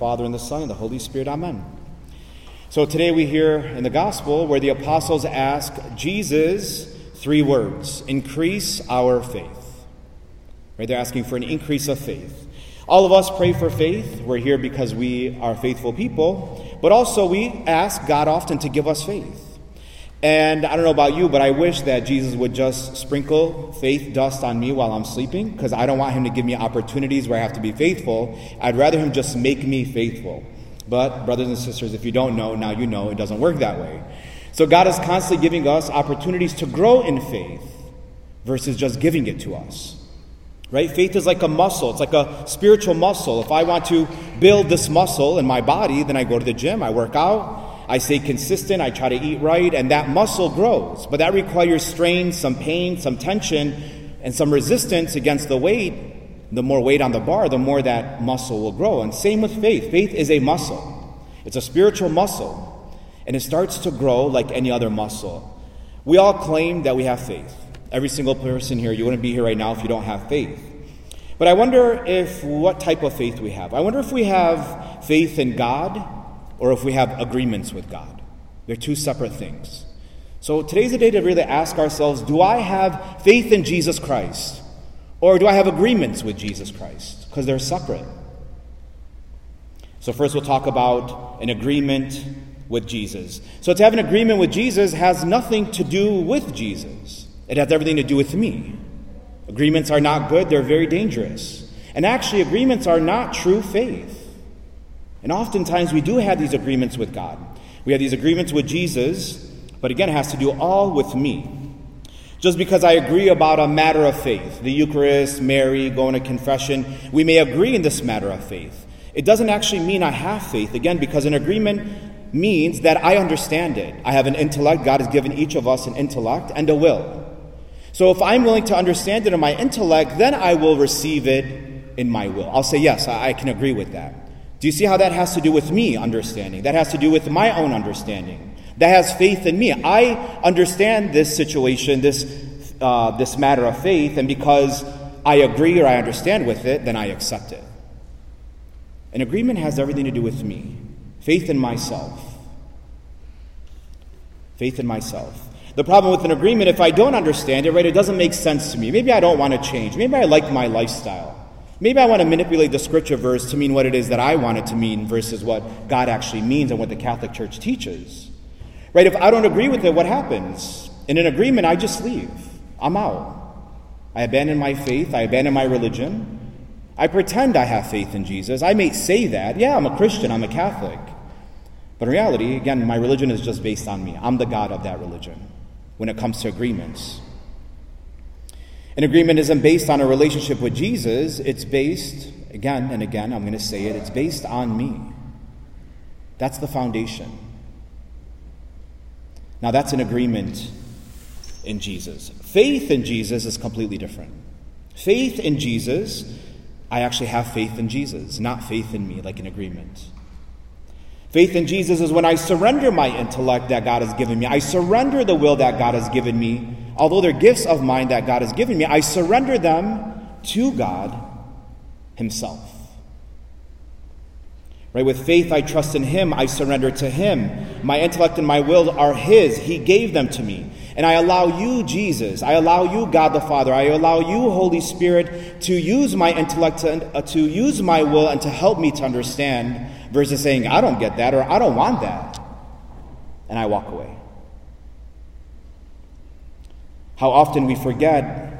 Father, and the Son, and the Holy Spirit. Amen. So today we hear in the Gospel where the apostles ask Jesus three words increase our faith. Right? They're asking for an increase of faith. All of us pray for faith. We're here because we are faithful people, but also we ask God often to give us faith. And I don't know about you, but I wish that Jesus would just sprinkle faith dust on me while I'm sleeping because I don't want him to give me opportunities where I have to be faithful. I'd rather him just make me faithful. But, brothers and sisters, if you don't know, now you know it doesn't work that way. So, God is constantly giving us opportunities to grow in faith versus just giving it to us. Right? Faith is like a muscle, it's like a spiritual muscle. If I want to build this muscle in my body, then I go to the gym, I work out, I stay consistent, I try to eat right, and that muscle grows. But that requires strain, some pain, some tension, and some resistance against the weight. The more weight on the bar, the more that muscle will grow. And same with faith. Faith is a muscle, it's a spiritual muscle, and it starts to grow like any other muscle. We all claim that we have faith. Every single person here, you wouldn't be here right now if you don't have faith. But I wonder if what type of faith we have. I wonder if we have faith in God or if we have agreements with God. They're two separate things. So today's the day to really ask ourselves do I have faith in Jesus Christ? Or do I have agreements with Jesus Christ? Because they're separate. So, first we'll talk about an agreement with Jesus. So, to have an agreement with Jesus has nothing to do with Jesus, it has everything to do with me. Agreements are not good, they're very dangerous. And actually, agreements are not true faith. And oftentimes we do have these agreements with God. We have these agreements with Jesus, but again, it has to do all with me. Just because I agree about a matter of faith, the Eucharist, Mary, going to confession, we may agree in this matter of faith. It doesn't actually mean I have faith, again, because an agreement means that I understand it. I have an intellect. God has given each of us an intellect and a will. So if I'm willing to understand it in my intellect, then I will receive it in my will. I'll say, yes, I can agree with that. Do you see how that has to do with me understanding? That has to do with my own understanding. That has faith in me. I understand this situation, this, uh, this matter of faith, and because I agree or I understand with it, then I accept it. An agreement has everything to do with me faith in myself. Faith in myself. The problem with an agreement, if I don't understand it, right, it doesn't make sense to me. Maybe I don't want to change. Maybe I like my lifestyle. Maybe I want to manipulate the scripture verse to mean what it is that I want it to mean versus what God actually means and what the Catholic Church teaches. Right? If I don't agree with it, what happens? In an agreement, I just leave. I'm out. I abandon my faith, I abandon my religion. I pretend I have faith in Jesus. I may say that. Yeah, I'm a Christian, I'm a Catholic. But in reality, again, my religion is just based on me. I'm the God of that religion when it comes to agreements. An agreement isn't based on a relationship with Jesus, it's based, again and again, I'm going to say it, it's based on me. That's the foundation. Now, that's an agreement in Jesus. Faith in Jesus is completely different. Faith in Jesus, I actually have faith in Jesus, not faith in me, like an agreement. Faith in Jesus is when I surrender my intellect that God has given me. I surrender the will that God has given me although they're gifts of mine that God has given me, I surrender them to God Himself. Right? With faith, I trust in Him. I surrender to Him. My intellect and my will are His. He gave them to me. And I allow you, Jesus, I allow you, God the Father, I allow you, Holy Spirit, to use my intellect, to, uh, to use my will, and to help me to understand, versus saying, I don't get that, or I don't want that. And I walk away. How often we forget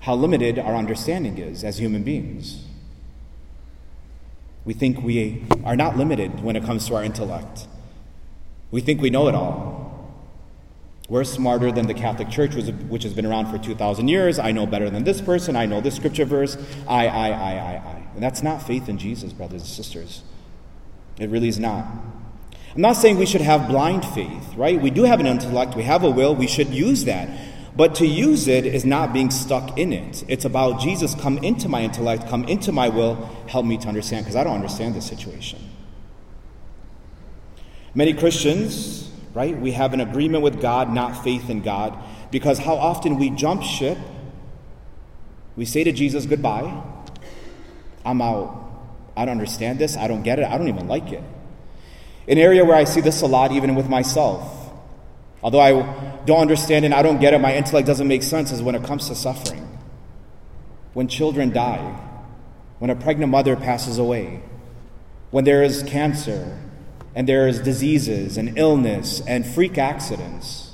how limited our understanding is as human beings. We think we are not limited when it comes to our intellect. We think we know it all. We're smarter than the Catholic Church, which has been around for 2,000 years. I know better than this person. I know this scripture verse. I, I, I, I, I. And that's not faith in Jesus, brothers and sisters. It really is not. I'm not saying we should have blind faith, right? We do have an intellect, we have a will, we should use that. But to use it is not being stuck in it. It's about Jesus, come into my intellect, come into my will, help me to understand, because I don't understand this situation. Many Christians, right, we have an agreement with God, not faith in God, because how often we jump ship, we say to Jesus, goodbye, I'm out. I don't understand this. I don't get it. I don't even like it. An area where I see this a lot, even with myself. Although I don't understand and I don't get it, my intellect doesn't make sense, is when it comes to suffering. When children die, when a pregnant mother passes away, when there is cancer, and there is diseases and illness and freak accidents.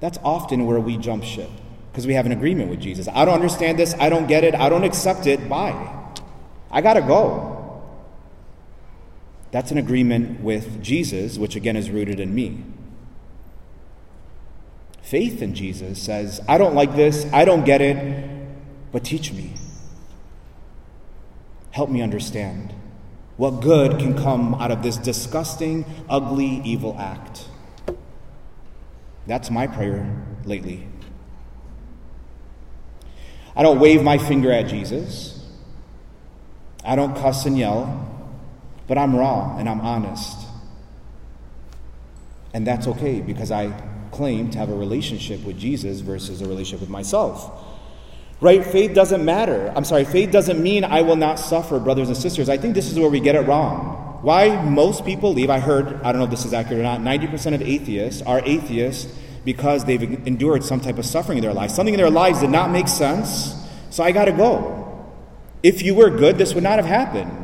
That's often where we jump ship because we have an agreement with Jesus. I don't understand this. I don't get it. I don't accept it. Bye. I got to go. That's an agreement with Jesus, which again is rooted in me. Faith in Jesus says, I don't like this. I don't get it. But teach me. Help me understand what good can come out of this disgusting, ugly, evil act. That's my prayer lately. I don't wave my finger at Jesus. I don't cuss and yell, but I'm raw and I'm honest. And that's okay because I claim to have a relationship with Jesus versus a relationship with myself. Right? Faith doesn't matter. I'm sorry, faith doesn't mean I will not suffer, brothers and sisters. I think this is where we get it wrong. Why most people leave, I heard, I don't know if this is accurate or not, 90% of atheists are atheists because they've endured some type of suffering in their lives. Something in their lives did not make sense, so I got to go. If you were good, this would not have happened.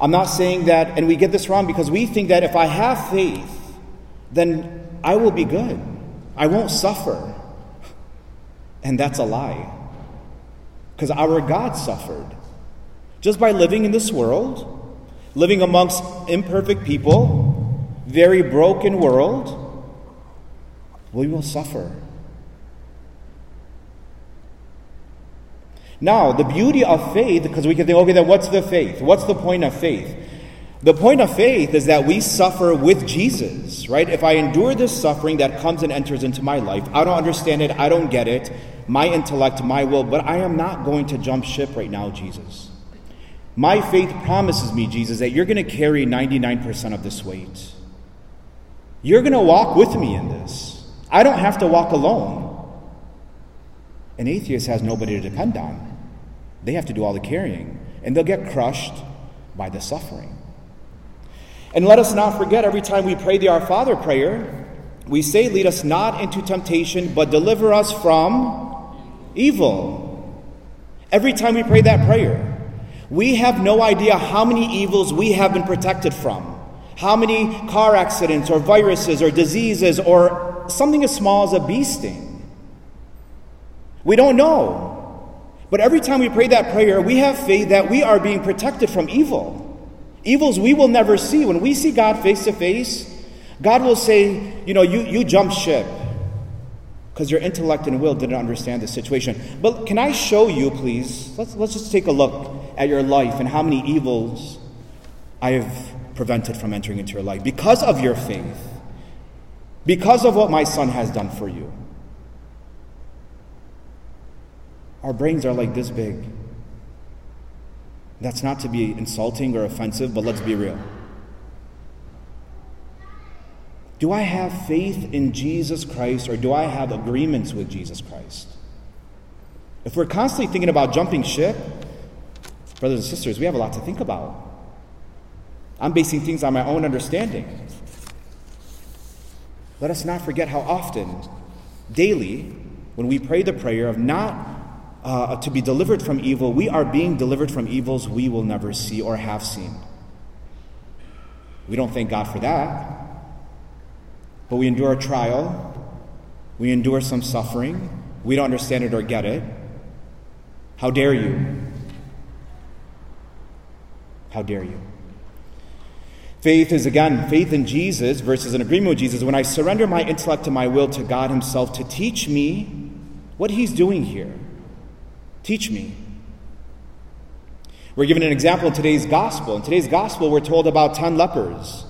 I'm not saying that, and we get this wrong because we think that if I have faith, then I will be good. I won't suffer. And that's a lie. Because our God suffered. Just by living in this world, living amongst imperfect people, very broken world, we will suffer. Now, the beauty of faith, because we can think, okay, then what's the faith? What's the point of faith? The point of faith is that we suffer with Jesus, right? If I endure this suffering that comes and enters into my life, I don't understand it, I don't get it, my intellect, my will, but I am not going to jump ship right now, Jesus. My faith promises me, Jesus, that you're going to carry 99% of this weight. You're going to walk with me in this. I don't have to walk alone. An atheist has nobody to depend on, they have to do all the carrying, and they'll get crushed by the suffering. And let us not forget every time we pray the Our Father prayer, we say, Lead us not into temptation, but deliver us from evil. Every time we pray that prayer, we have no idea how many evils we have been protected from. How many car accidents or viruses or diseases or something as small as a bee sting. We don't know. But every time we pray that prayer, we have faith that we are being protected from evil. Evils we will never see. When we see God face to face, God will say, you know, you, you jump ship because your intellect and will didn't understand the situation. But can I show you, please? Let's, let's just take a look at your life and how many evils I have prevented from entering into your life because of your faith, because of what my son has done for you. Our brains are like this big. That's not to be insulting or offensive, but let's be real. Do I have faith in Jesus Christ or do I have agreements with Jesus Christ? If we're constantly thinking about jumping ship, brothers and sisters, we have a lot to think about. I'm basing things on my own understanding. Let us not forget how often, daily, when we pray the prayer of not uh, to be delivered from evil, we are being delivered from evils we will never see or have seen. We don't thank God for that. But we endure a trial, we endure some suffering, we don't understand it or get it. How dare you? How dare you? Faith is again faith in Jesus versus an agreement with Jesus. When I surrender my intellect and my will to God Himself to teach me what He's doing here. Teach me. We're given an example in today's gospel. In today's gospel, we're told about 10 lepers.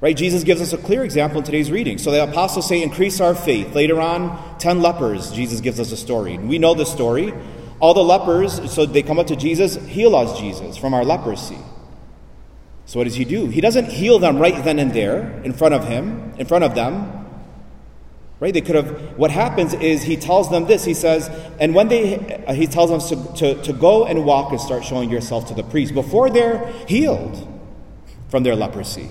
Right? Jesus gives us a clear example in today's reading. So the apostles say, increase our faith. Later on, 10 lepers, Jesus gives us a story. We know the story. All the lepers, so they come up to Jesus, heal us, Jesus, from our leprosy. So what does he do? He doesn't heal them right then and there, in front of him, in front of them. Right? They could have, what happens is he tells them this. He says, and when they, uh, he tells them to, to, to go and walk and start showing yourself to the priest before they're healed from their leprosy.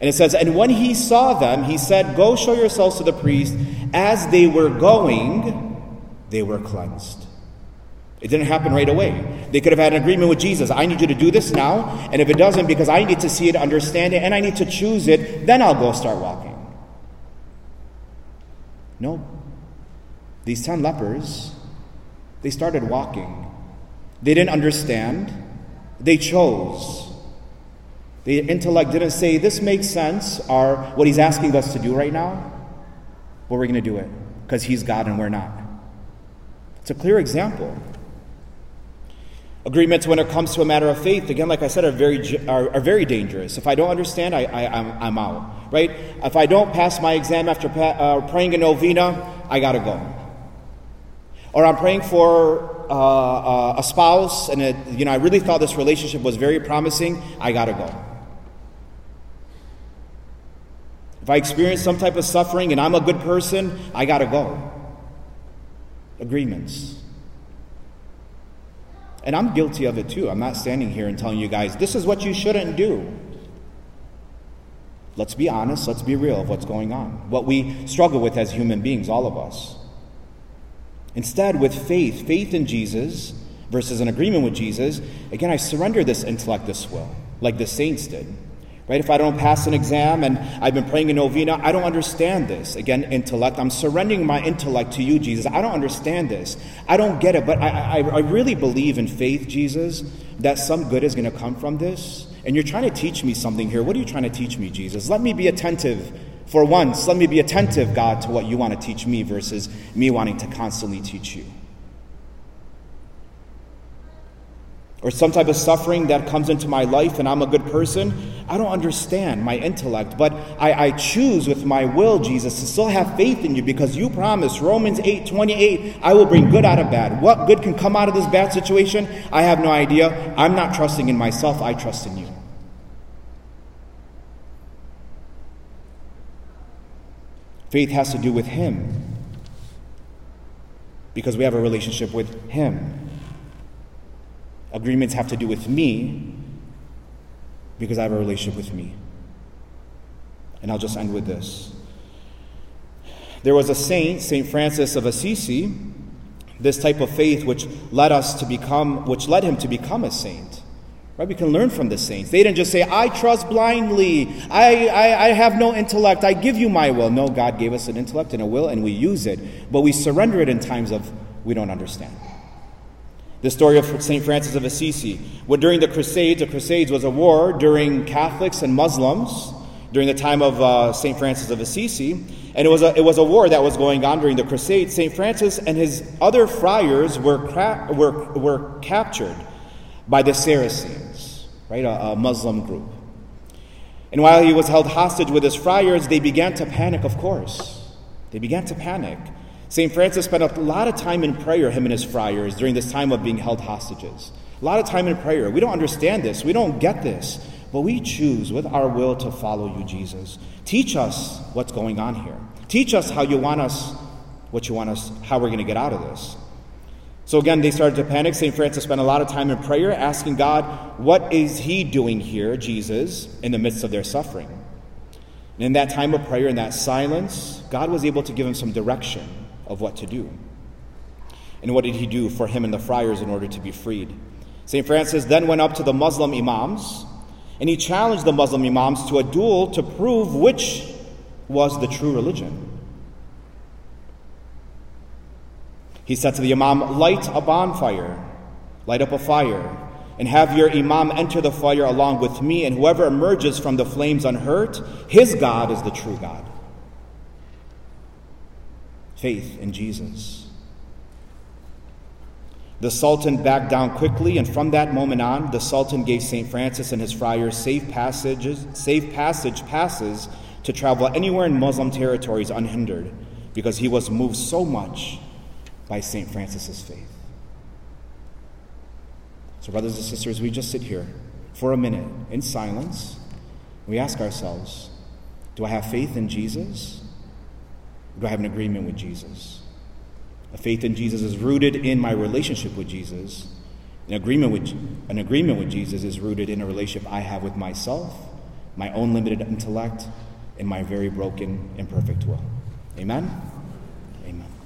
And it says, and when he saw them, he said, Go show yourselves to the priest. As they were going, they were cleansed. It didn't happen right away. They could have had an agreement with Jesus. I need you to do this now, and if it doesn't, because I need to see it, understand it, and I need to choose it, then I'll go start walking. No. These ten lepers, they started walking. They didn't understand. They chose. The intellect didn't say, This makes sense, or what he's asking us to do right now, but we're going to do it because he's God and we're not. It's a clear example. Agreements, when it comes to a matter of faith, again, like I said, are very, are, are very dangerous. If I don't understand, I, I, I'm, I'm out, right? If I don't pass my exam after pa- uh, praying a novena, I got to go. Or I'm praying for uh, uh, a spouse, and it, you know, I really thought this relationship was very promising, I got to go. If I experience some type of suffering and I'm a good person, I got to go. Agreements. And I'm guilty of it too. I'm not standing here and telling you guys, this is what you shouldn't do. Let's be honest, let's be real of what's going on, what we struggle with as human beings, all of us. Instead, with faith, faith in Jesus versus an agreement with Jesus, again, I surrender this intellect, this will, like the saints did. Right? If I don't pass an exam and I've been praying a novena, I don't understand this. Again, intellect. I'm surrendering my intellect to you, Jesus. I don't understand this. I don't get it, but I, I, I really believe in faith, Jesus, that some good is going to come from this. And you're trying to teach me something here. What are you trying to teach me, Jesus? Let me be attentive for once. Let me be attentive, God, to what you want to teach me versus me wanting to constantly teach you. Or some type of suffering that comes into my life and I'm a good person, I don't understand my intellect, but I, I, choose with my will, Jesus, to still have faith in you because you promised, Romans 8 28, I will bring good out of bad. What good can come out of this bad situation? I have no idea. I'm not trusting in myself, I trust in you. Faith has to do with Him because we have a relationship with Him. Agreements have to do with me because I have a relationship with me. And I'll just end with this. There was a saint, St. Francis of Assisi, this type of faith which led us to become, which led him to become a saint. Right? We can learn from the saints. They didn't just say, I trust blindly. I, I, I have no intellect. I give you my will. No, God gave us an intellect and a will, and we use it. But we surrender it in times of we don't understand. The story of St. Francis of Assisi. When during the Crusades, the Crusades was a war during Catholics and Muslims during the time of uh, St. Francis of Assisi. And it was, a, it was a war that was going on during the Crusades. St. Francis and his other friars were, cra- were, were captured by the Saracens, right, a, a Muslim group. And while he was held hostage with his friars, they began to panic, of course. They began to panic. St. Francis spent a lot of time in prayer, him and his friars, during this time of being held hostages. A lot of time in prayer. We don't understand this, we don't get this, but we choose with our will to follow you, Jesus. Teach us what's going on here. Teach us how you want us, what you want us, how we're going to get out of this. So again, they started to panic. St. Francis spent a lot of time in prayer, asking God, what is he doing here, Jesus, in the midst of their suffering? And in that time of prayer, in that silence, God was able to give him some direction of what to do. And what did he do for him and the friars in order to be freed? St. Francis then went up to the Muslim imams and he challenged the Muslim imams to a duel to prove which was the true religion. He said to the imam, Light a bonfire, light up a fire, and have your imam enter the fire along with me, and whoever emerges from the flames unhurt, his God is the true God faith in Jesus. The Sultan backed down quickly, and from that moment on, the Sultan gave St. Francis and his friars safe passages, safe passage passes to travel anywhere in Muslim territories unhindered, because he was moved so much by St. Francis's faith. So, brothers and sisters, we just sit here for a minute in silence. We ask ourselves, do I have faith in Jesus? Do I have an agreement with Jesus? A faith in Jesus is rooted in my relationship with Jesus. An agreement with, an agreement with Jesus is rooted in a relationship I have with myself, my own limited intellect, and my very broken, imperfect will. Amen?